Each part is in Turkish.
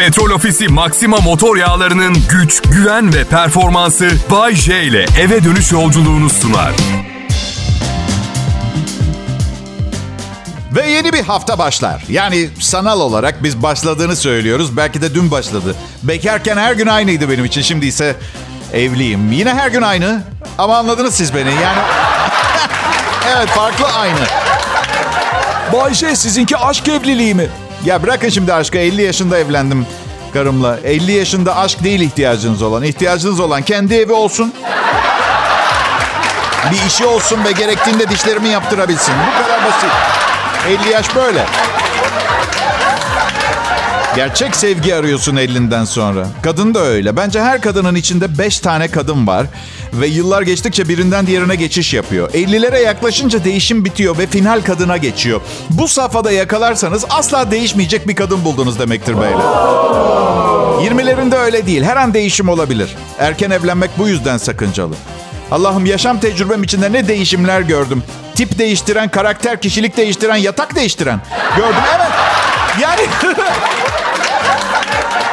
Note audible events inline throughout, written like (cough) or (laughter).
Petrol Ofisi Maxima motor yağlarının güç, güven ve performansı Bay J ile eve dönüş yolculuğunu sunar. Ve yeni bir hafta başlar. Yani sanal olarak biz başladığını söylüyoruz. Belki de dün başladı. Bekarken her gün aynıydı benim için. Şimdi ise evliyim. Yine her gün aynı. Ama anladınız siz beni. Yani (laughs) evet farklı aynı. Bayşe sizinki aşk evliliği mi? Ya bırakın şimdi aşkı. 50 yaşında evlendim karımla. 50 yaşında aşk değil ihtiyacınız olan. İhtiyacınız olan kendi evi olsun. Bir işi olsun ve gerektiğinde dişlerimi yaptırabilsin. Bu kadar basit. 50 yaş böyle. Gerçek sevgi arıyorsun elinden sonra. Kadın da öyle. Bence her kadının içinde 5 tane kadın var. Ve yıllar geçtikçe birinden diğerine geçiş yapıyor. 50'lere yaklaşınca değişim bitiyor ve final kadına geçiyor. Bu safhada yakalarsanız asla değişmeyecek bir kadın buldunuz demektir beyler. 20'lerinde öyle değil. Her an değişim olabilir. Erken evlenmek bu yüzden sakıncalı. Allah'ım yaşam tecrübem içinde ne değişimler gördüm. Tip değiştiren, karakter, kişilik değiştiren, yatak değiştiren. Gördüm evet. Yani (laughs)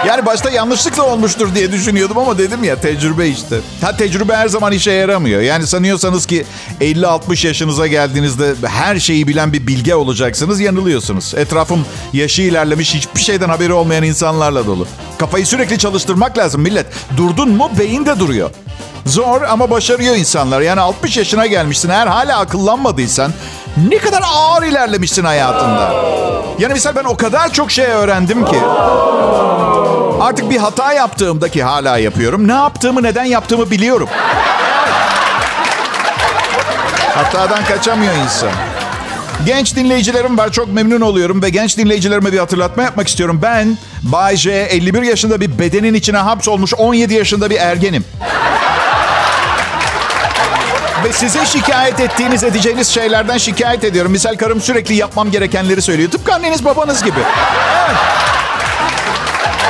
yani başta yanlışlıkla olmuştur diye düşünüyordum ama dedim ya tecrübe işte. Ha tecrübe her zaman işe yaramıyor. Yani sanıyorsanız ki 50-60 yaşınıza geldiğinizde her şeyi bilen bir bilge olacaksınız yanılıyorsunuz. Etrafım yaşı ilerlemiş hiçbir şeyden haberi olmayan insanlarla dolu. Kafayı sürekli çalıştırmak lazım millet. Durdun mu beyin de duruyor. Zor ama başarıyor insanlar. Yani 60 yaşına gelmişsin eğer hala akıllanmadıysan ne kadar ağır ilerlemişsin hayatında. Yani mesela ben o kadar çok şey öğrendim ki. Artık bir hata yaptığımda ki hala yapıyorum. Ne yaptığımı, neden yaptığımı biliyorum. Hatadan kaçamıyor insan. Genç dinleyicilerim var. Çok memnun oluyorum ve genç dinleyicilerime bir hatırlatma yapmak istiyorum. Ben Bay J 51 yaşında bir bedenin içine hapsolmuş 17 yaşında bir ergenim. Size şikayet ettiğiniz, edeceğiniz şeylerden şikayet ediyorum. Misal karım sürekli yapmam gerekenleri söylüyor. Tıpkı anneniz babanız gibi.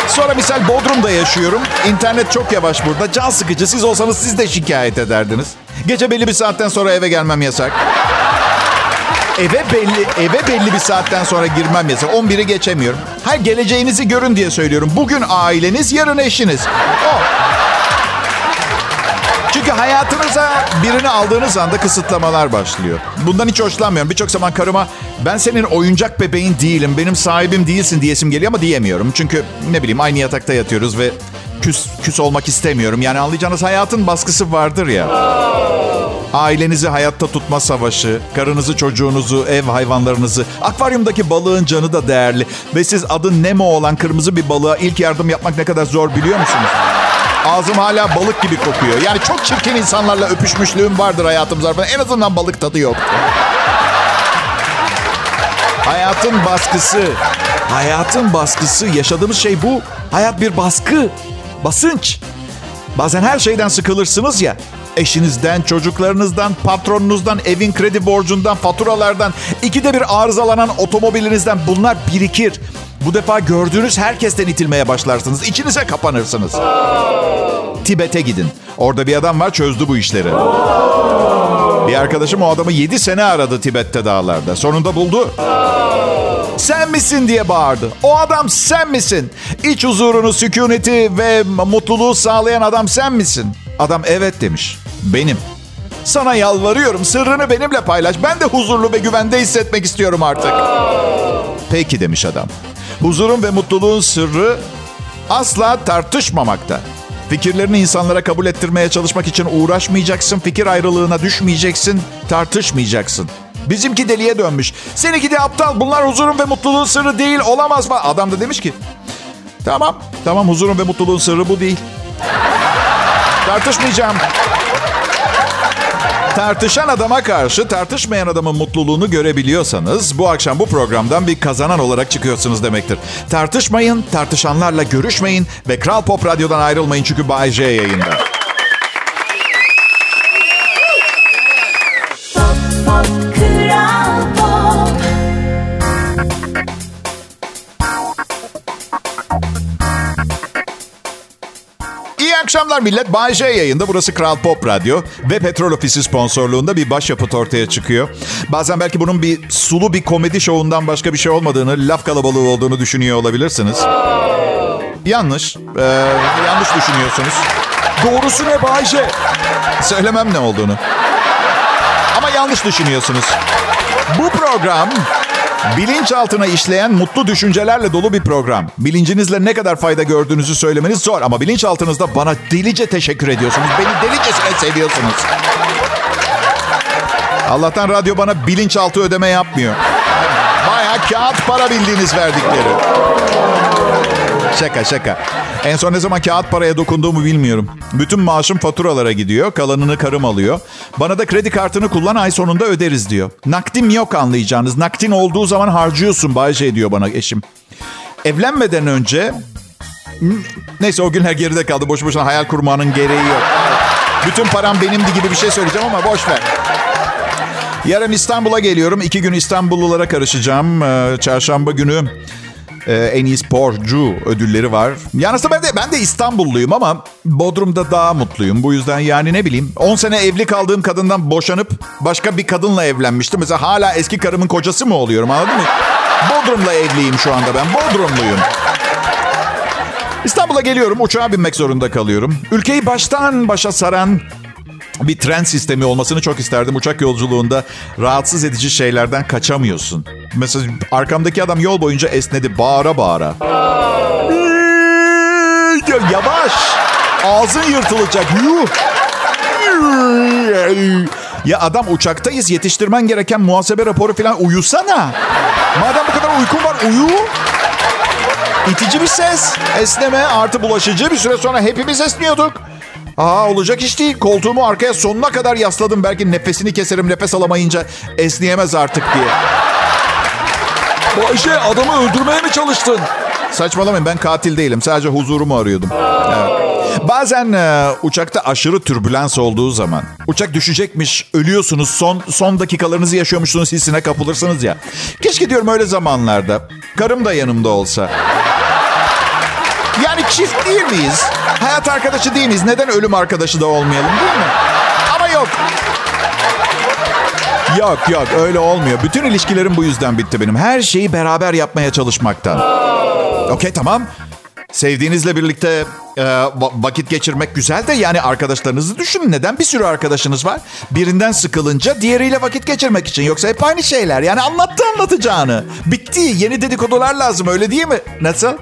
Sonra misal Bodrum'da yaşıyorum. İnternet çok yavaş burada. Can sıkıcı. Siz olsanız siz de şikayet ederdiniz. Gece belli bir saatten sonra eve gelmem yasak. Eve belli eve belli bir saatten sonra girmem yasak. 11'i geçemiyorum. Hayır geleceğinizi görün diye söylüyorum. Bugün aileniz, yarın eşiniz. O. Hayatınıza birini aldığınız anda kısıtlamalar başlıyor. Bundan hiç hoşlanmıyorum. Birçok zaman karıma ben senin oyuncak bebeğin değilim, benim sahibim değilsin diyesim geliyor ama diyemiyorum. Çünkü ne bileyim aynı yatakta yatıyoruz ve küs, küs olmak istemiyorum. Yani anlayacağınız hayatın baskısı vardır ya. Ailenizi hayatta tutma savaşı, karınızı, çocuğunuzu, ev hayvanlarınızı, akvaryumdaki balığın canı da değerli. Ve siz adı Nemo olan kırmızı bir balığa ilk yardım yapmak ne kadar zor biliyor musunuz? Ağzım hala balık gibi kokuyor. Yani çok çirkin insanlarla öpüşmüşlüğüm vardır hayatım zaten. En azından balık tadı yok. Hayatın baskısı. Hayatın baskısı. Yaşadığımız şey bu. Hayat bir baskı. Basınç. Bazen her şeyden sıkılırsınız ya. Eşinizden, çocuklarınızdan, patronunuzdan, evin kredi borcundan, faturalardan, ikide bir arızalanan otomobilinizden bunlar birikir. Bu defa gördüğünüz herkesten itilmeye başlarsınız. İçinize kapanırsınız. Tibet'e gidin. Orada bir adam var çözdü bu işleri. Bir arkadaşım o adamı 7 sene aradı Tibet'te dağlarda. Sonunda buldu. Sen misin diye bağırdı. O adam sen misin? İç huzurunu, sükuneti ve mutluluğu sağlayan adam sen misin? Adam evet demiş. Benim. Sana yalvarıyorum sırrını benimle paylaş. Ben de huzurlu ve güvende hissetmek istiyorum artık. Peki demiş adam. Huzurun ve mutluluğun sırrı asla tartışmamakta. Fikirlerini insanlara kabul ettirmeye çalışmak için uğraşmayacaksın. Fikir ayrılığına düşmeyeceksin. Tartışmayacaksın. Bizimki deliye dönmüş. Seninki de aptal. Bunlar huzurun ve mutluluğun sırrı değil. Olamaz mı? Adam da demiş ki. Tamam. Tamam huzurun ve mutluluğun sırrı bu değil. (laughs) Tartışmayacağım. Tartışan adama karşı tartışmayan adamın mutluluğunu görebiliyorsanız bu akşam bu programdan bir kazanan olarak çıkıyorsunuz demektir. Tartışmayın, tartışanlarla görüşmeyin ve Kral Pop Radyo'dan ayrılmayın çünkü Bay J yayında. Akşamlar millet. Bay J yayında. Burası Kral Pop Radyo ve Petrol Ofisi sponsorluğunda bir başyapıt ortaya çıkıyor. Bazen belki bunun bir sulu bir komedi şovundan başka bir şey olmadığını, laf kalabalığı olduğunu düşünüyor olabilirsiniz. Yanlış. Ee, yanlış düşünüyorsunuz. Doğrusu ne Bayce? Söylemem ne olduğunu. Ama yanlış düşünüyorsunuz. Bu program bilinçaltına işleyen mutlu düşüncelerle dolu bir program. Bilincinizle ne kadar fayda gördüğünüzü söylemeniz zor ama bilinçaltınızda bana delice teşekkür ediyorsunuz. Beni delicesine seviyorsunuz. Allah'tan radyo bana bilinçaltı ödeme yapmıyor. Baya kağıt para bildiğiniz verdikleri. Şaka şaka. En son ne zaman kağıt paraya dokunduğumu bilmiyorum. Bütün maaşım faturalara gidiyor. Kalanını karım alıyor. Bana da kredi kartını kullan ay sonunda öderiz diyor. Nakdim yok anlayacağınız. Nakdin olduğu zaman harcıyorsun Bayce diyor bana eşim. Evlenmeden önce... Neyse o günler geride kaldı. Boş boşuna hayal kurmanın gereği yok. Bütün param benimdi gibi bir şey söyleyeceğim ama boş ver. Yarın İstanbul'a geliyorum. İki gün İstanbullulara karışacağım. Ee, çarşamba günü e, en iyi sporcu ödülleri var. Yani ben de, ben de İstanbulluyum ama Bodrum'da daha mutluyum. Bu yüzden yani ne bileyim 10 sene evli kaldığım kadından boşanıp başka bir kadınla evlenmiştim. Mesela hala eski karımın kocası mı oluyorum anladın mı? Bodrum'la evliyim şu anda ben. Bodrumluyum. İstanbul'a geliyorum. Uçağa binmek zorunda kalıyorum. Ülkeyi baştan başa saran bir tren sistemi olmasını çok isterdim. Uçak yolculuğunda rahatsız edici şeylerden kaçamıyorsun. Mesela arkamdaki adam yol boyunca esnedi bağıra bağıra. Yavaş. Ağzın yırtılacak. Ya adam uçaktayız yetiştirmen gereken muhasebe raporu falan uyusana. Madem bu kadar uykun var uyu. İtici bir ses. Esneme artı bulaşıcı bir süre sonra hepimiz esniyorduk. Aa olacak iş değil. Koltuğumu arkaya sonuna kadar yasladım. Belki nefesini keserim nefes alamayınca esneyemez artık diye. Bayce adamı öldürmeye mi çalıştın? Saçmalamayın ben katil değilim. Sadece huzurumu arıyordum. Evet. Bazen e, uçakta aşırı türbülans olduğu zaman uçak düşecekmiş, ölüyorsunuz, son son dakikalarınızı yaşıyormuşsunuz hissine kapılırsınız ya. Keşke diyorum öyle zamanlarda karım da yanımda olsa. Yani çift değil miyiz? Hayat arkadaşı değil miyiz? Neden ölüm arkadaşı da olmayalım değil mi? Ama yok. Yok yok öyle olmuyor. Bütün ilişkilerim bu yüzden bitti benim. Her şeyi beraber yapmaya çalışmaktan. Okey tamam. Sevdiğinizle birlikte e, vakit geçirmek güzel de yani arkadaşlarınızı düşünün. Neden bir sürü arkadaşınız var? Birinden sıkılınca diğeriyle vakit geçirmek için. Yoksa hep aynı şeyler. Yani anlattı anlatacağını. Bitti. Yeni dedikodular lazım öyle değil mi? Nasıl?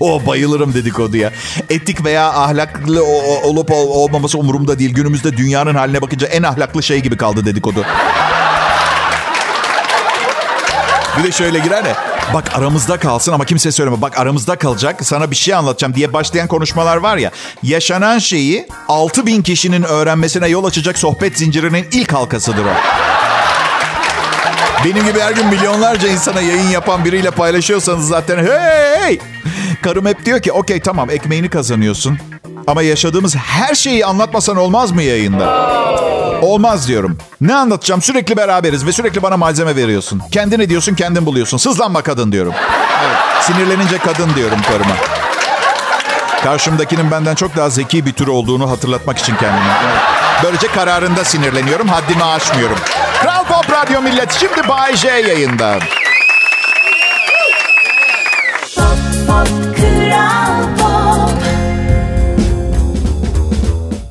O bayılırım dedikoduya. Etik veya ahlaklı olup olmaması umurumda değil. Günümüzde dünyanın haline bakınca en ahlaklı şey gibi kaldı dedikodu. Bir de şöyle girer ya. Bak aramızda kalsın ama kimse söyleme. Bak aramızda kalacak. Sana bir şey anlatacağım diye başlayan konuşmalar var ya. Yaşanan şeyi 6 bin kişinin öğrenmesine yol açacak sohbet zincirinin ilk halkasıdır o. Benim gibi her gün milyonlarca insana yayın yapan biriyle paylaşıyorsanız zaten hey! Karım hep diyor ki okey tamam ekmeğini kazanıyorsun. Ama yaşadığımız her şeyi anlatmasan olmaz mı yayında? Olmaz diyorum. Ne anlatacağım? Sürekli beraberiz ve sürekli bana malzeme veriyorsun. Kendini diyorsun, kendin buluyorsun. Sızlanma kadın diyorum. Evet. Sinirlenince kadın diyorum karıma. Karşımdakinin benden çok daha zeki bir tür olduğunu hatırlatmak için kendime. Evet. Böylece kararında sinirleniyorum, haddimi aşmıyorum. Kral Pop Radyo Millet şimdi Bay J yayında. Pop, pop,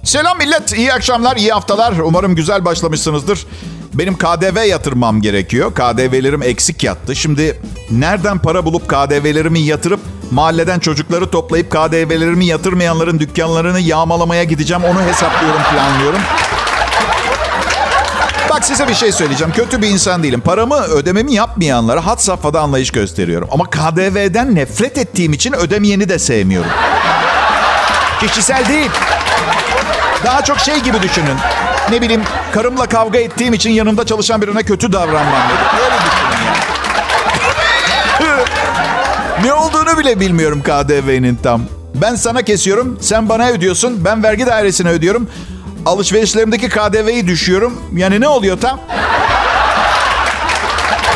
Selam millet, iyi akşamlar, iyi haftalar. Umarım güzel başlamışsınızdır. Benim KDV yatırmam gerekiyor. KDV'lerim eksik yattı. Şimdi nereden para bulup KDV'lerimi yatırıp mahalleden çocukları toplayıp KDV'lerimi yatırmayanların dükkanlarını yağmalamaya gideceğim. Onu hesaplıyorum, planlıyorum. Bak size bir şey söyleyeceğim. Kötü bir insan değilim. Paramı ödememi yapmayanlara hat safhada anlayış gösteriyorum. Ama KDV'den nefret ettiğim için ödemeyeni de sevmiyorum. Kişisel değil. Daha çok şey gibi düşünün. Ne bileyim karımla kavga ettiğim için yanımda çalışan birine kötü davranmam dedim. Öyle düşünün yani. ne olduğunu bile bilmiyorum KDV'nin tam. Ben sana kesiyorum, sen bana ödüyorsun, ben vergi dairesine ödüyorum. Alışverişlerimdeki KDV'yi düşüyorum. Yani ne oluyor tam?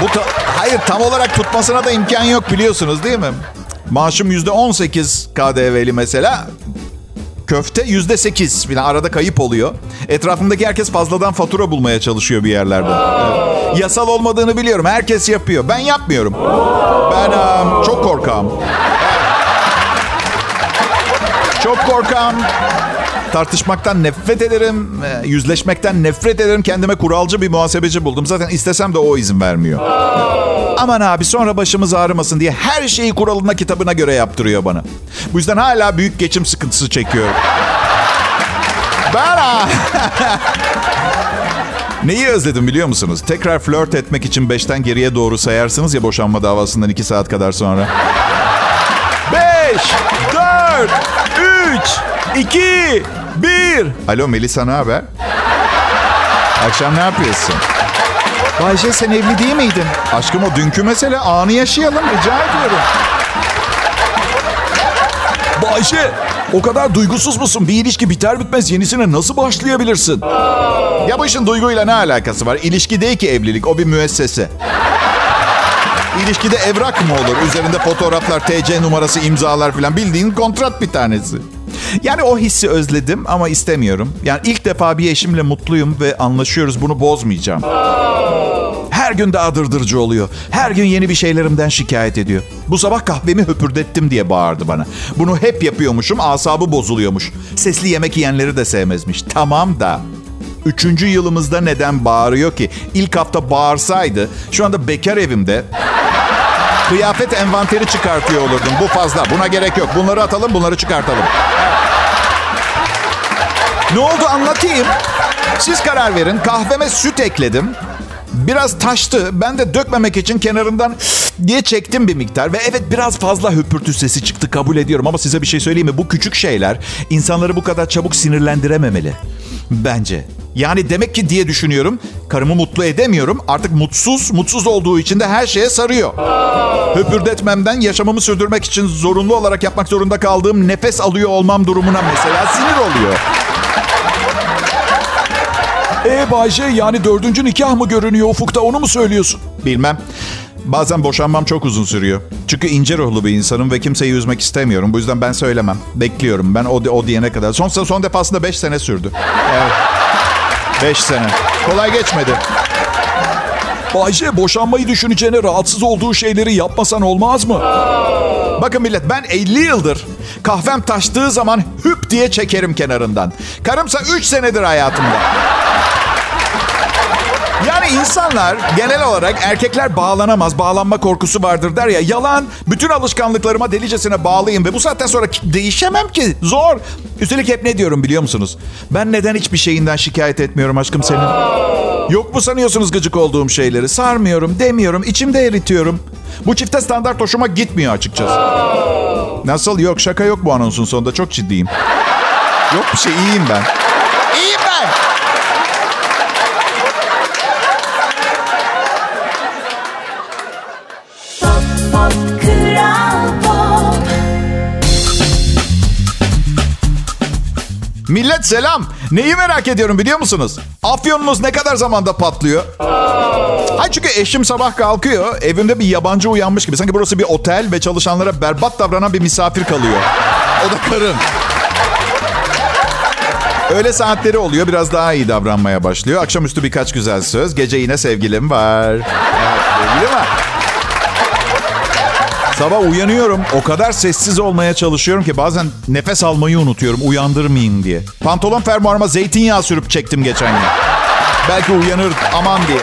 Bu ta- Hayır tam olarak tutmasına da imkan yok biliyorsunuz değil mi? Maaşım %18 KDV'li mesela köfte yüzde sekiz falan arada kayıp oluyor. Etrafımdaki herkes fazladan fatura bulmaya çalışıyor bir yerlerde. Yasal olmadığını biliyorum. Herkes yapıyor. Ben yapmıyorum. Ben um, çok korkağım. Çok korkam. Tartışmaktan nefret ederim. e, Yüzleşmekten nefret ederim. Kendime kuralcı bir muhasebeci buldum. Zaten istesem de o izin vermiyor. Aman abi sonra başımız ağrımasın diye her şeyi kuralına kitabına göre yaptırıyor bana. Bu yüzden hala büyük geçim sıkıntısı çekiyorum. Ben (laughs) Neyi özledim biliyor musunuz? Tekrar flört etmek için beşten geriye doğru sayarsınız ya boşanma davasından iki saat kadar sonra. (laughs) Beş, dört, üç, iki, bir. Alo Melisa ne haber? Akşam ne yapıyorsun? Bayce sen evli değil miydin? Aşkım o dünkü mesele anı yaşayalım rica ediyorum. Bayşe o kadar duygusuz musun? Bir ilişki biter bitmez yenisine nasıl başlayabilirsin? Ya bu işin duyguyla ne alakası var? İlişki değil ki evlilik, o bir müessese. İlişkide evrak mı olur? Üzerinde fotoğraflar, TC numarası, imzalar falan. Bildiğin kontrat bir tanesi. Yani o hissi özledim ama istemiyorum. Yani ilk defa bir eşimle mutluyum ve anlaşıyoruz. Bunu bozmayacağım. Her gün daha dırdırıcı oluyor. Her gün yeni bir şeylerimden şikayet ediyor. Bu sabah kahvemi höpürdettim diye bağırdı bana. Bunu hep yapıyormuşum, asabı bozuluyormuş. Sesli yemek yiyenleri de sevmezmiş. Tamam da Üçüncü yılımızda neden bağırıyor ki? İlk hafta bağırsaydı şu anda bekar evimde kıyafet envanteri çıkartıyor olurdum. Bu fazla. Buna gerek yok. Bunları atalım, bunları çıkartalım. Ne oldu anlatayım. Siz karar verin. Kahveme süt ekledim. Biraz taştı. Ben de dökmemek için kenarından diye çektim bir miktar. Ve evet biraz fazla höpürtü sesi çıktı kabul ediyorum. Ama size bir şey söyleyeyim mi? Bu küçük şeyler insanları bu kadar çabuk sinirlendirememeli. Bence. Yani demek ki diye düşünüyorum. Karımı mutlu edemiyorum. Artık mutsuz, mutsuz olduğu için de her şeye sarıyor. Höpürdetmemden yaşamımı sürdürmek için zorunlu olarak yapmak zorunda kaldığım nefes alıyor olmam durumuna mesela sinir oluyor. E Bayşe yani dördüncü nikah mı görünüyor ufukta onu mu söylüyorsun? Bilmem. Bazen boşanmam çok uzun sürüyor. Çünkü ince ruhlu bir insanım ve kimseyi üzmek istemiyorum. Bu yüzden ben söylemem. Bekliyorum. Ben o, o diyene kadar. Son, son defasında 5 sene sürdü. Evet. 5 sene. Kolay geçmedi. Bayşe boşanmayı düşüneceğine rahatsız olduğu şeyleri yapmasan olmaz mı? Bakın millet ben 50 yıldır kahvem taştığı zaman hüp diye çekerim kenarından. Karımsa 3 senedir hayatımda. Yani insanlar genel olarak erkekler bağlanamaz, bağlanma korkusu vardır der ya. Yalan, bütün alışkanlıklarıma delicesine bağlıyım ve bu saatten sonra değişemem ki. Zor. Üstelik hep ne diyorum biliyor musunuz? Ben neden hiçbir şeyinden şikayet etmiyorum aşkım senin? Yok mu sanıyorsunuz gıcık olduğum şeyleri? Sarmıyorum, demiyorum, içimde eritiyorum. Bu çifte standart hoşuma gitmiyor açıkçası. Nasıl? Yok şaka yok bu anonsun sonunda. Çok ciddiyim. Yok bir şey iyiyim ben. Millet selam. Neyi merak ediyorum biliyor musunuz? Afyonunuz ne kadar zamanda patlıyor? Ay çünkü eşim sabah kalkıyor. Evimde bir yabancı uyanmış gibi. Sanki burası bir otel ve çalışanlara berbat davranan bir misafir kalıyor. (laughs) O da karım. Öyle saatleri oluyor. Biraz daha iyi davranmaya başlıyor. Akşamüstü birkaç güzel söz. Gece yine sevgilim var. Evet, sevgilim var. Sabah uyanıyorum. O kadar sessiz olmaya çalışıyorum ki bazen nefes almayı unutuyorum. Uyandırmayayım diye. Pantolon fermuarıma zeytinyağı sürüp çektim geçen gün. Belki uyanır aman diye.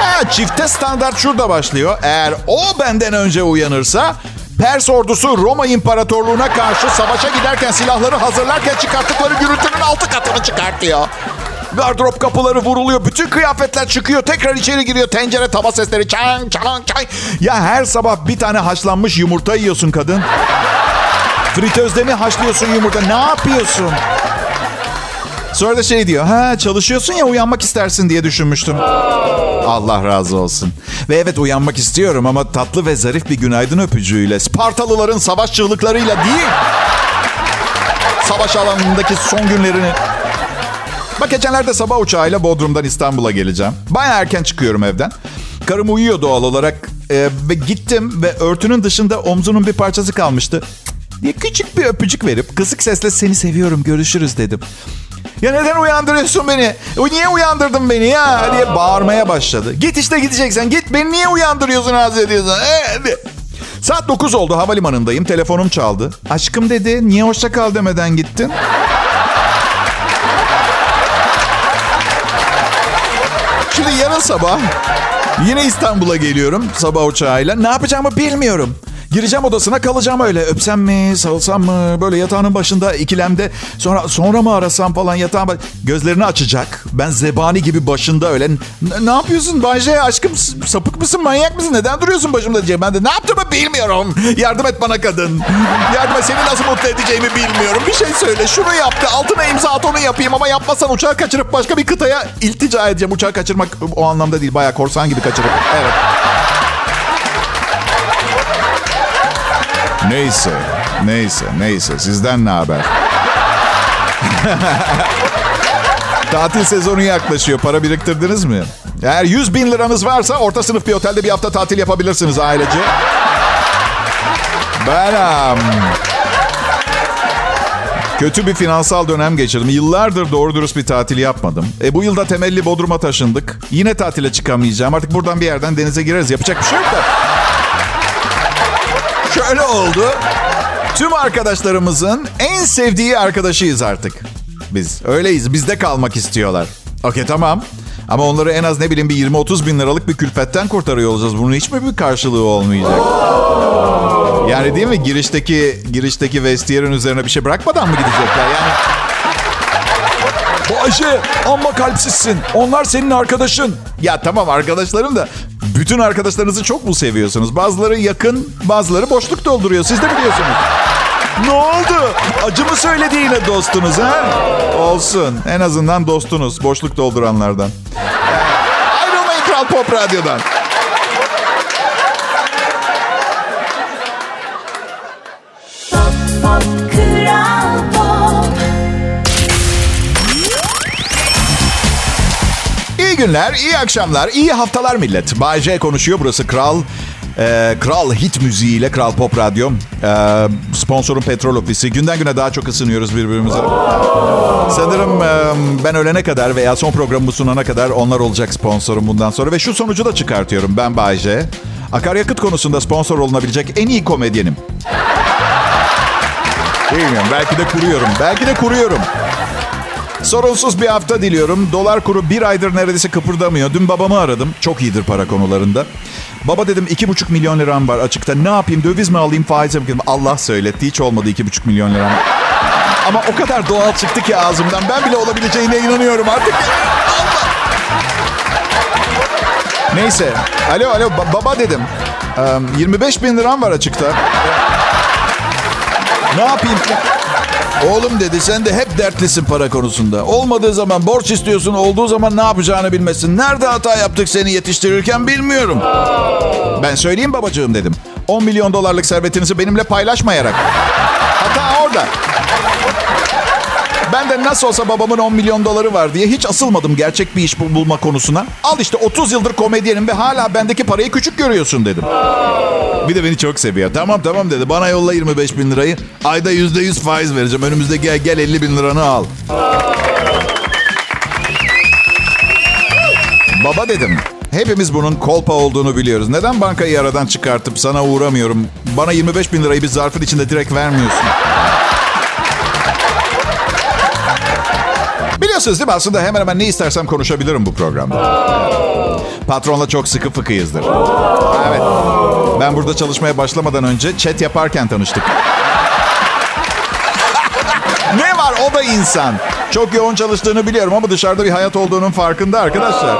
Ha, çifte standart şurada başlıyor. Eğer o benden önce uyanırsa Pers ordusu Roma İmparatorluğu'na karşı savaşa giderken silahları hazırlarken çıkarttıkları gürültünün altı katını çıkartıyor. Gardırop kapıları vuruluyor. Bütün kıyafetler çıkıyor. Tekrar içeri giriyor. Tencere tava sesleri. Çan çan çan. Ya her sabah bir tane haşlanmış yumurta yiyorsun kadın. Fritözde mi haşlıyorsun yumurta? Ne yapıyorsun? Sonra da şey diyor. Ha çalışıyorsun ya uyanmak istersin diye düşünmüştüm. Allah razı olsun. Ve evet uyanmak istiyorum ama tatlı ve zarif bir günaydın öpücüğüyle. Spartalıların savaş çığlıklarıyla değil. Savaş alanındaki son günlerini Bak geçenlerde sabah uçağıyla Bodrum'dan İstanbul'a geleceğim. Baya erken çıkıyorum evden. Karım uyuyor doğal olarak. Ee, ve gittim ve örtünün dışında omzunun bir parçası kalmıştı. Diye küçük bir öpücük verip kısık sesle seni seviyorum görüşürüz dedim. Ya neden uyandırıyorsun beni? Niye uyandırdın beni ya? diye bağırmaya başladı. Git işte gideceksen git. Beni niye uyandırıyorsun rahatsız ediyorsun? Ee, Saat 9 oldu havalimanındayım. Telefonum çaldı. Aşkım dedi niye hoşça kal demeden gittin? Sabah yine İstanbul'a geliyorum sabah uçağıyla. Ne yapacağımı bilmiyorum. Gireceğim odasına kalacağım öyle. Öpsem mi, sarılsam mı? Böyle yatağının başında ikilemde. Sonra sonra mı arasam falan yatağın baş... Gözlerini açacak. Ben zebani gibi başında öyle. Ne yapıyorsun Bayce aşkım? Sapık mısın, manyak mısın? Neden duruyorsun başımda diye. Ben de ne yaptığımı bilmiyorum. Yardım et bana kadın. Yardım et seni nasıl mutlu edeceğimi bilmiyorum. Bir şey söyle. Şunu yaptı. Altına imza at onu yapayım ama yapmazsan uçağı kaçırıp başka bir kıtaya iltica edeceğim. Uçağı kaçırmak o anlamda değil. Bayağı korsan gibi kaçırıp. Evet. Neyse, neyse, neyse. Sizden ne haber? (laughs) Tatil sezonu yaklaşıyor. Para biriktirdiniz mi? Eğer 100 bin liranız varsa orta sınıf bir otelde bir hafta tatil yapabilirsiniz ailece. Ben um, kötü bir finansal dönem geçirdim. Yıllardır doğru dürüst bir tatil yapmadım. E bu yılda temelli Bodrum'a taşındık. Yine tatile çıkamayacağım. Artık buradan bir yerden denize gireriz. Yapacak bir şey yok da. Şöyle oldu. Tüm arkadaşlarımızın en sevdiği arkadaşıyız artık. Biz öyleyiz. Bizde kalmak istiyorlar. Okey tamam. Ama onları en az ne bileyim bir 20-30 bin liralık bir külfetten kurtarıyor olacağız. Bunun hiç mi bir karşılığı olmayacak? Yani değil mi? Girişteki girişteki vestiyer'in üzerine bir şey bırakmadan mı gidecekler? Yani Bayşe amma kalpsizsin. Onlar senin arkadaşın. ya tamam arkadaşlarım da bütün arkadaşlarınızı çok mu seviyorsunuz? Bazıları yakın, bazıları boşluk dolduruyor. Siz de biliyorsunuz. Ne oldu? Acı mı söyledi yine dostunuz ha? Olsun. En azından dostunuz. Boşluk dolduranlardan. Ayrılmayın Kral Pop Radyo'dan. Günler, iyi akşamlar, iyi haftalar millet. Bay J konuşuyor. Burası Kral. e, Kral hit müziğiyle Kral Pop Radyo. E, sponsorum Petrol Ofisi. Günden güne daha çok ısınıyoruz birbirimize. Sanırım e, ben ölene kadar veya son programımı sunana kadar onlar olacak sponsorum bundan sonra. Ve şu sonucu da çıkartıyorum. Ben Bay J. Akaryakıt konusunda sponsor olunabilecek en iyi komedyenim. Bilmiyorum. Belki de kuruyorum. Belki de kuruyorum. Sorunsuz bir hafta diliyorum. Dolar kuru bir aydır neredeyse kıpırdamıyor. Dün babamı aradım. Çok iyidir para konularında. Baba dedim iki buçuk milyon liram var açıkta. Ne yapayım döviz mi alayım faiz mi? Allah söyletti. Hiç olmadı iki buçuk milyon liram. Ama o kadar doğal çıktı ki ağzımdan. Ben bile olabileceğine inanıyorum artık. Neyse. Alo alo ba- baba dedim. Ee, 25 bin liram var açıkta. Ne yapayım? Oğlum dedi sen de hep dertlisin para konusunda. Olmadığı zaman borç istiyorsun, olduğu zaman ne yapacağını bilmesin. Nerede hata yaptık seni yetiştirirken bilmiyorum. Ben söyleyeyim babacığım dedim. 10 milyon dolarlık servetinizi benimle paylaşmayarak. Hata orada. Ben de nasıl olsa babamın 10 milyon doları var diye hiç asılmadım gerçek bir iş bul- bulma konusuna. Al işte 30 yıldır komedyenim ve hala bendeki parayı küçük görüyorsun dedim. Bir de beni çok seviyor. Tamam tamam dedi. Bana yolla 25 bin lirayı. Ayda yüzde yüz faiz vereceğim. Önümüzde gel, gel 50 bin liranı al. Baba dedim. Hepimiz bunun kolpa olduğunu biliyoruz. Neden bankayı aradan çıkartıp sana uğramıyorum? Bana 25 bin lirayı bir zarfın içinde direkt vermiyorsun. (laughs) Biliyorsunuz değil mi? Aslında hemen hemen ne istersem konuşabilirim bu programda. Patronla çok sıkı fıkıyızdır. Evet. Ben burada çalışmaya başlamadan önce chat yaparken tanıştık. (laughs) ne var o da insan. Çok yoğun çalıştığını biliyorum ama dışarıda bir hayat olduğunun farkında arkadaşlar.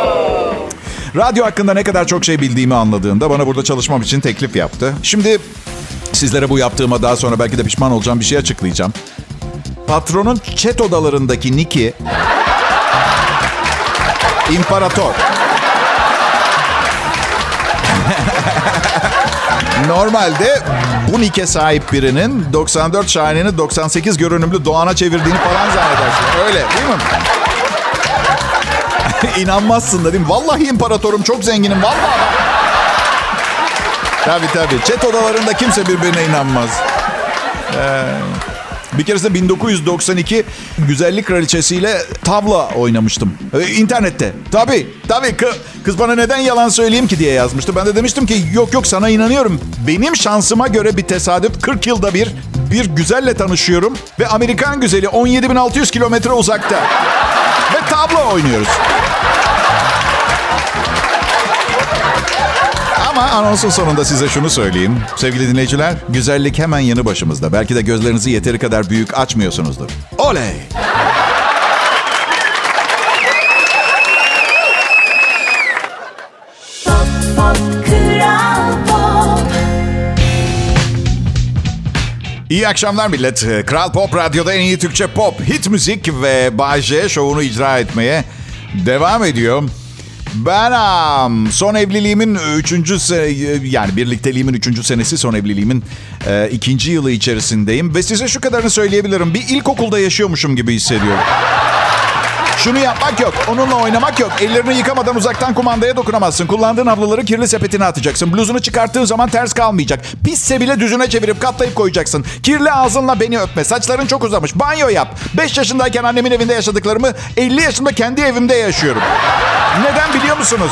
Radyo hakkında ne kadar çok şey bildiğimi anladığında bana burada çalışmam için teklif yaptı. Şimdi sizlere bu yaptığıma daha sonra belki de pişman olacağım bir şey açıklayacağım. Patronun chat odalarındaki Niki İmparator. Normalde bu nike sahip birinin 94 Şahine'ni 98 görünümlü Doğan'a çevirdiğini falan zannedersin. Öyle değil mi? (laughs) İnanmazsın mi? Vallahi imparatorum çok zenginim vallahi. Tabii tabii. Chat odalarında kimse birbirine inanmaz. Ee, Bir keresinde 1992 güzellik kraliçesiyle tavla oynamıştım. Ee, internette. Tabii, tabii. Kı- Kız bana neden yalan söyleyeyim ki diye yazmıştı. Ben de demiştim ki yok yok sana inanıyorum. Benim şansıma göre bir tesadüf 40 yılda bir bir güzelle tanışıyorum. Ve Amerikan güzeli 17.600 kilometre uzakta. Ve tavla oynuyoruz. Ama anonsun sonunda size şunu söyleyeyim. Sevgili dinleyiciler, güzellik hemen yanı başımızda. Belki de gözlerinizi yeteri kadar büyük açmıyorsunuzdur. Oley! İyi akşamlar millet. Kral Pop Radyo'da en iyi Türkçe pop, hit müzik ve Bay J şovunu icra etmeye devam ediyor. Ben am, son evliliğimin üçüncü se- yani birlikteliğimin üçüncü senesi son evliliğimin e, ikinci yılı içerisindeyim. Ve size şu kadarını söyleyebilirim. Bir ilkokulda yaşıyormuşum gibi hissediyorum. Şunu yapmak yok, onunla oynamak yok. Ellerini yıkamadan uzaktan kumandaya dokunamazsın. Kullandığın havluları kirli sepetine atacaksın. Bluzunu çıkarttığın zaman ters kalmayacak. Pisse bile düzüne çevirip katlayıp koyacaksın. Kirli ağzınla beni öpme. Saçların çok uzamış. Banyo yap. 5 yaşındayken annemin evinde yaşadıklarımı 50 yaşında kendi evimde yaşıyorum. Neden biliyor musunuz?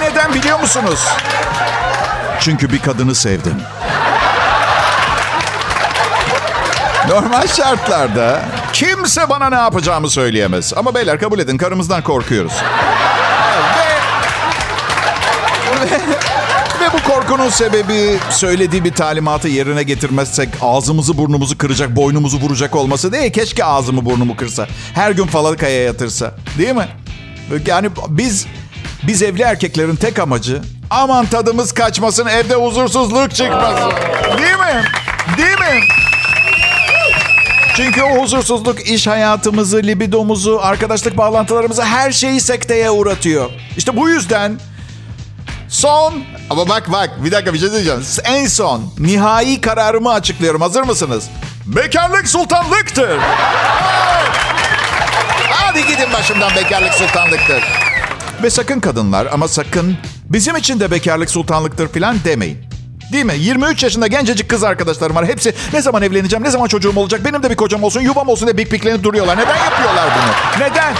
Neden biliyor musunuz? Çünkü bir kadını sevdim. Normal şartlarda kimse bana ne yapacağımı söyleyemez. Ama beyler kabul edin karımızdan korkuyoruz. ve, ve, bu korkunun sebebi söylediği bir talimatı yerine getirmezsek ağzımızı burnumuzu kıracak, boynumuzu vuracak olması değil. Keşke ağzımı burnumu kırsa. Her gün falakaya yatırsa. Değil mi? Yani biz biz evli erkeklerin tek amacı aman tadımız kaçmasın, evde huzursuzluk çıkmasın. Değil mi? Değil mi? Çünkü o huzursuzluk iş hayatımızı, libidomuzu, arkadaşlık bağlantılarımızı her şeyi sekteye uğratıyor. İşte bu yüzden son ama bak bak bir dakika bir şey diyeceğim. En son nihai kararımı açıklıyorum. Hazır mısınız? Bekarlık sultanlıktır. Hadi gidin başımdan bekarlık sultanlıktır. Ve sakın kadınlar ama sakın bizim için de bekarlık sultanlıktır falan demeyin. Değil mi? 23 yaşında gencecik kız arkadaşlarım var. Hepsi ne zaman evleneceğim, ne zaman çocuğum olacak, benim de bir kocam olsun, yuvam olsun diye bik biklenip duruyorlar. Neden yapıyorlar bunu? Neden?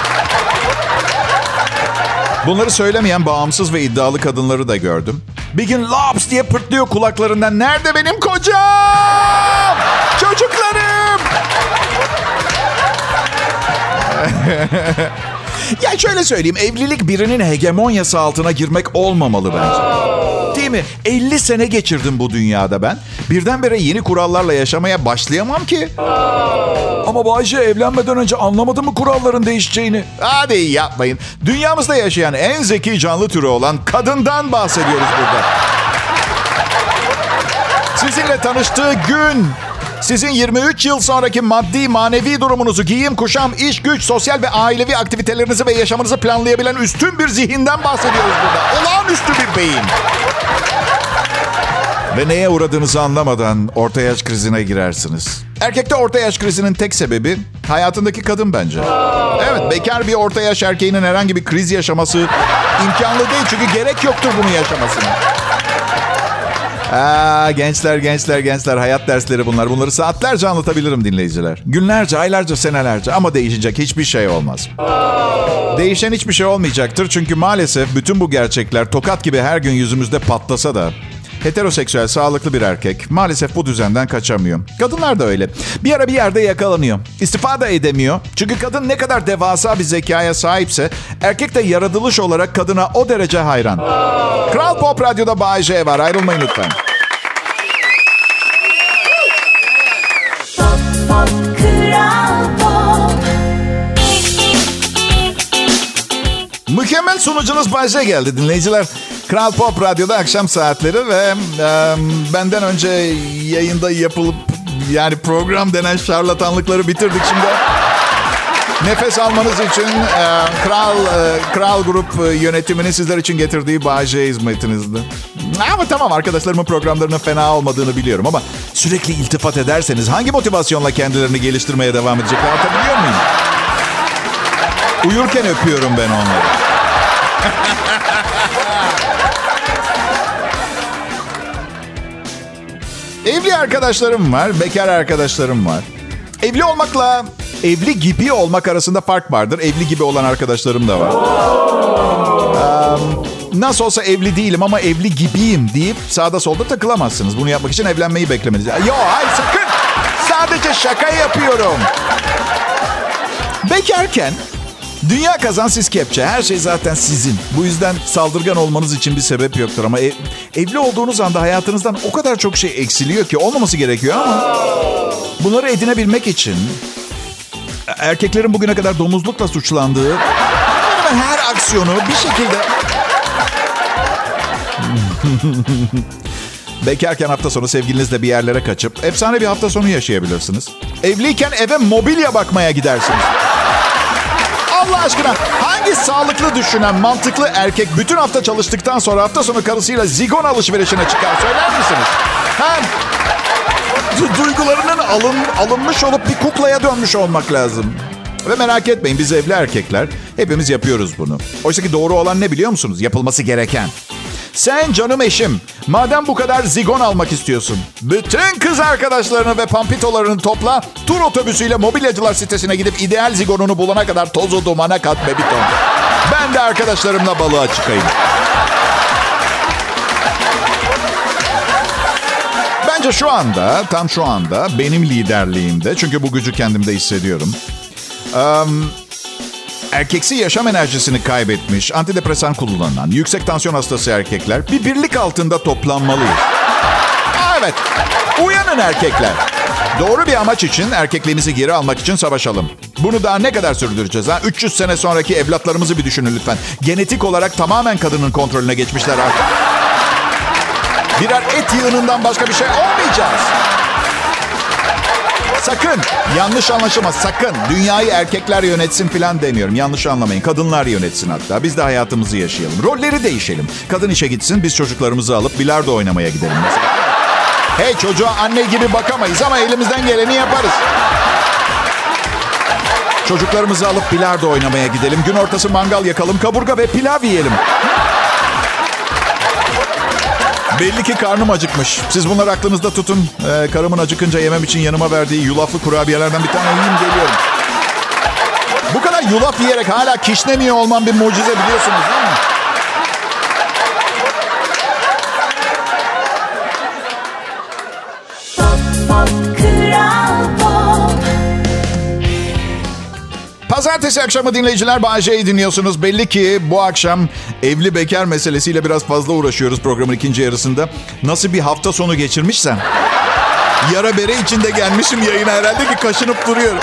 Bunları söylemeyen bağımsız ve iddialı kadınları da gördüm. Bir gün laps diye pırtlıyor kulaklarından. Nerede benim kocam? Çocuklarım! (laughs) ya şöyle söyleyeyim. Evlilik birinin hegemonyası altına girmek olmamalı bence. Değil mi? 50 sene geçirdim bu dünyada ben. Birdenbire yeni kurallarla yaşamaya başlayamam ki. Ama Bayce evlenmeden önce anlamadı mı kuralların değişeceğini? Hadi yapmayın. Dünyamızda yaşayan en zeki canlı türü olan kadından bahsediyoruz burada. Sizinle tanıştığı gün sizin 23 yıl sonraki maddi manevi durumunuzu, giyim, kuşam, iş, güç, sosyal ve ailevi aktivitelerinizi ve yaşamınızı planlayabilen üstün bir zihinden bahsediyoruz burada. Olağanüstü bir beyin. Ve neye uğradığınızı anlamadan orta yaş krizine girersiniz. Erkekte orta yaş krizinin tek sebebi hayatındaki kadın bence. Evet bekar bir orta yaş erkeğinin herhangi bir kriz yaşaması imkanlı değil. Çünkü gerek yoktur bunu yaşamasına. Aa, gençler, gençler, gençler. Hayat dersleri bunlar. Bunları saatlerce anlatabilirim dinleyiciler. Günlerce, aylarca, senelerce ama değişecek hiçbir şey olmaz. Değişen hiçbir şey olmayacaktır. Çünkü maalesef bütün bu gerçekler tokat gibi her gün yüzümüzde patlasa da heteroseksüel, sağlıklı bir erkek maalesef bu düzenden kaçamıyor. Kadınlar da öyle. Bir ara bir yerde yakalanıyor. İstifa da edemiyor. Çünkü kadın ne kadar devasa bir zekaya sahipse erkek de yaratılış olarak kadına o derece hayran. Kral Pop Radyo'da Bay J var. Ayrılmayın lütfen. Mükemmel sunucunuz Bay J geldi dinleyiciler. Kral Pop Radyo'da akşam saatleri ve e, benden önce yayında yapılıp yani program denen şarlatanlıkları bitirdik şimdi. Nefes almanız için e, Kral e, Kral Grup e, yönetiminin sizler için getirdiği J hizmetinizde. Ama tamam arkadaşlarımın programlarının fena olmadığını biliyorum ama sürekli iltifat ederseniz hangi motivasyonla kendilerini geliştirmeye devam edecekler anlatabiliyor muyum? Uyurken öpüyorum ben onları. Evli arkadaşlarım var, bekar arkadaşlarım var. Evli olmakla evli gibi olmak arasında fark vardır. Evli gibi olan arkadaşlarım da var. Ee, nasıl olsa evli değilim ama evli gibiyim deyip sağda solda takılamazsınız. Bunu yapmak için evlenmeyi beklemeniz. Yo hayır sakın. Sadece şaka yapıyorum. Bekarken dünya kazan siz kepçe. Her şey zaten sizin. Bu yüzden saldırgan olmanız için bir sebep yoktur. Ama ev- evli olduğunuz anda hayatınızdan o kadar çok şey eksiliyor ki olmaması gerekiyor ama bunları edinebilmek için erkeklerin bugüne kadar domuzlukla suçlandığı (laughs) her aksiyonu bir şekilde (laughs) Bekarken hafta sonu sevgilinizle bir yerlere kaçıp efsane bir hafta sonu yaşayabilirsiniz. Evliyken eve mobilya bakmaya gidersiniz. Allah aşkına hangi sağlıklı düşünen mantıklı erkek bütün hafta çalıştıktan sonra hafta sonu karısıyla zigon alışverişine çıkar söyler misiniz? Du- duygularının alın, alınmış olup bir kuklaya dönmüş olmak lazım. Ve merak etmeyin biz evli erkekler hepimiz yapıyoruz bunu. Oysa ki doğru olan ne biliyor musunuz? Yapılması gereken. Sen canım eşim, madem bu kadar zigon almak istiyorsun, bütün kız arkadaşlarını ve pampitolarını topla, tur otobüsüyle mobilyacılar sitesine gidip ideal zigonunu bulana kadar tozu dumana kat be bir ton. Ben de arkadaşlarımla balığa çıkayım. Bence şu anda, tam şu anda benim liderliğimde, çünkü bu gücü kendimde hissediyorum. Em, erkeksi yaşam enerjisini kaybetmiş, antidepresan kullanan, yüksek tansiyon hastası erkekler bir birlik altında toplanmalıyız. Evet, uyanın erkekler. Doğru bir amaç için erkekliğimizi geri almak için savaşalım. Bunu daha ne kadar sürdüreceğiz ha? 300 sene sonraki evlatlarımızı bir düşünün lütfen. Genetik olarak tamamen kadının kontrolüne geçmişler artık. Birer et yığınından başka bir şey olmayacağız. Sakın yanlış anlaşılmaz sakın dünyayı erkekler yönetsin falan demiyorum. Yanlış anlamayın kadınlar yönetsin hatta. Biz de hayatımızı yaşayalım. Rolleri değişelim. Kadın işe gitsin biz çocuklarımızı alıp bilardo oynamaya gidelim. Hey çocuğa anne gibi bakamayız ama elimizden geleni yaparız. Çocuklarımızı alıp bilardo oynamaya gidelim. Gün ortası mangal yakalım, kaburga ve pilav yiyelim. Belli ki karnım acıkmış. Siz bunları aklınızda tutun. Ee, karımın acıkınca yemem için yanıma verdiği yulaflı kurabiyelerden bir tane yiyeyim geliyorum. Bu kadar yulaf yiyerek hala kişnemiyor olman bir mucize biliyorsunuz değil mi? Pazartesi akşamı dinleyiciler Bahçe'yi dinliyorsunuz. Belli ki bu akşam evli bekar meselesiyle biraz fazla uğraşıyoruz programın ikinci yarısında. Nasıl bir hafta sonu geçirmişsem. Yara bere içinde gelmişim yayına herhalde ki kaşınıp duruyorum.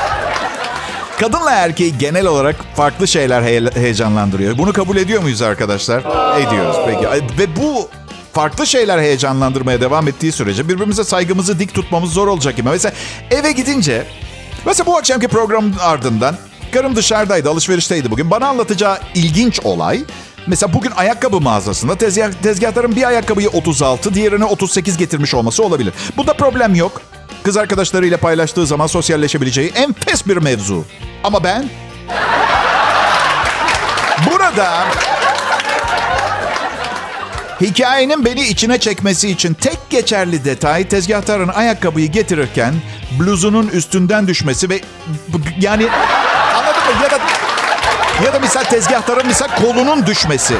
Kadınla erkeği genel olarak farklı şeyler he- heyecanlandırıyor. Bunu kabul ediyor muyuz arkadaşlar? Ediyoruz peki. Ve bu farklı şeyler heyecanlandırmaya devam ettiği sürece birbirimize saygımızı dik tutmamız zor olacak gibi. Mesela eve gidince, mesela bu akşamki programın ardından karım dışarıdaydı, alışverişteydi bugün. Bana anlatacağı ilginç olay, mesela bugün ayakkabı mağazasında tezgah, tezgahların bir ayakkabıyı 36, diğerini 38 getirmiş olması olabilir. Bunda problem yok. Kız arkadaşlarıyla paylaştığı zaman sosyalleşebileceği enfes bir mevzu. Ama ben... Burada Hikayenin beni içine çekmesi için tek geçerli detay tezgahtarın ayakkabıyı getirirken bluzunun üstünden düşmesi ve bu- yani? Ya da ya da misal tezgahtarın misal kolunun düşmesi.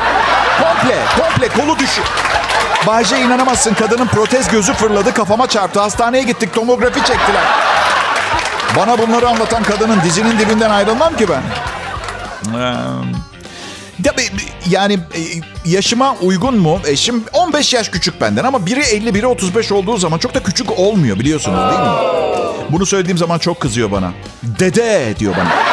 Komple, komple kolu düş. Bahçe inanamazsın kadının protez gözü fırladı kafama çarptı. Hastaneye gittik tomografi çektiler. Bana bunları anlatan kadının dizinin dibinden ayrılmam ki ben. Tabii yani e, yaşıma uygun mu? Eşim 15 yaş küçük benden ama biri 50 biri 35 olduğu zaman çok da küçük olmuyor biliyorsunuz değil mi? Bunu söylediğim zaman çok kızıyor bana. Dede diyor bana.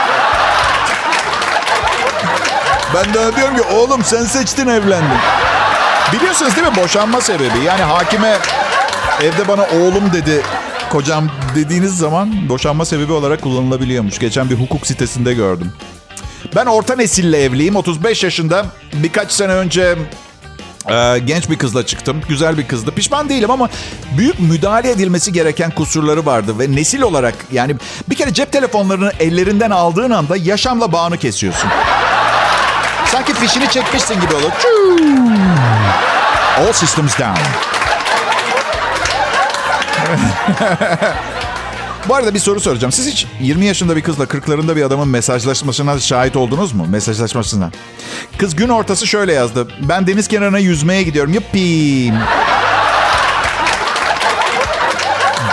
Ben de diyorum ki oğlum sen seçtin evlendin. Biliyorsunuz değil mi boşanma sebebi? Yani hakime evde bana oğlum dedi kocam dediğiniz zaman boşanma sebebi olarak kullanılabiliyormuş. Geçen bir hukuk sitesinde gördüm. Ben orta nesille evliyim. 35 yaşında. Birkaç sene önce e, genç bir kızla çıktım. Güzel bir kızdı. Pişman değilim ama büyük müdahale edilmesi gereken kusurları vardı. Ve nesil olarak yani bir kere cep telefonlarını ellerinden aldığın anda yaşamla bağını kesiyorsun. Sanki fişini çekmişsin gibi olur. All systems down. Bu arada bir soru soracağım. Siz hiç 20 yaşında bir kızla 40'larında bir adamın mesajlaşmasına şahit oldunuz mu? Mesajlaşmasına. Kız gün ortası şöyle yazdı. Ben deniz kenarına yüzmeye gidiyorum. Yuppie.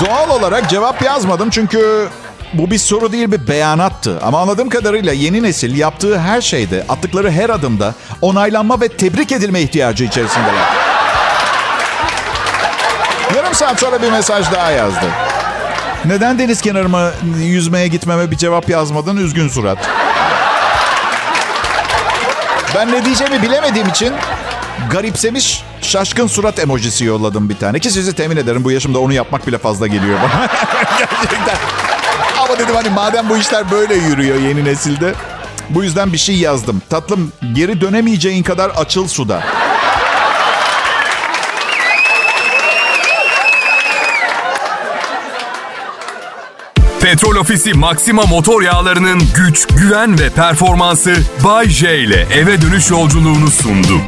Doğal olarak cevap yazmadım çünkü bu bir soru değil bir beyanattı. Ama anladığım kadarıyla yeni nesil yaptığı her şeyde, attıkları her adımda onaylanma ve tebrik edilme ihtiyacı içerisindeler. Yarım saat sonra bir mesaj daha yazdı. Neden deniz kenarıma yüzmeye gitmeme bir cevap yazmadın üzgün surat. Ben ne diyeceğimi bilemediğim için garipsemiş şaşkın surat emojisi yolladım bir tane. Ki sizi temin ederim bu yaşımda onu yapmak bile fazla geliyor bana. (laughs) Gerçekten. Ama dedim hani madem bu işler böyle yürüyor yeni nesilde. Bu yüzden bir şey yazdım. Tatlım geri dönemeyeceğin kadar açıl suda. Petrol Ofisi Maxima motor yağlarının güç, güven ve performansı Bay J ile eve dönüş yolculuğunu sundu.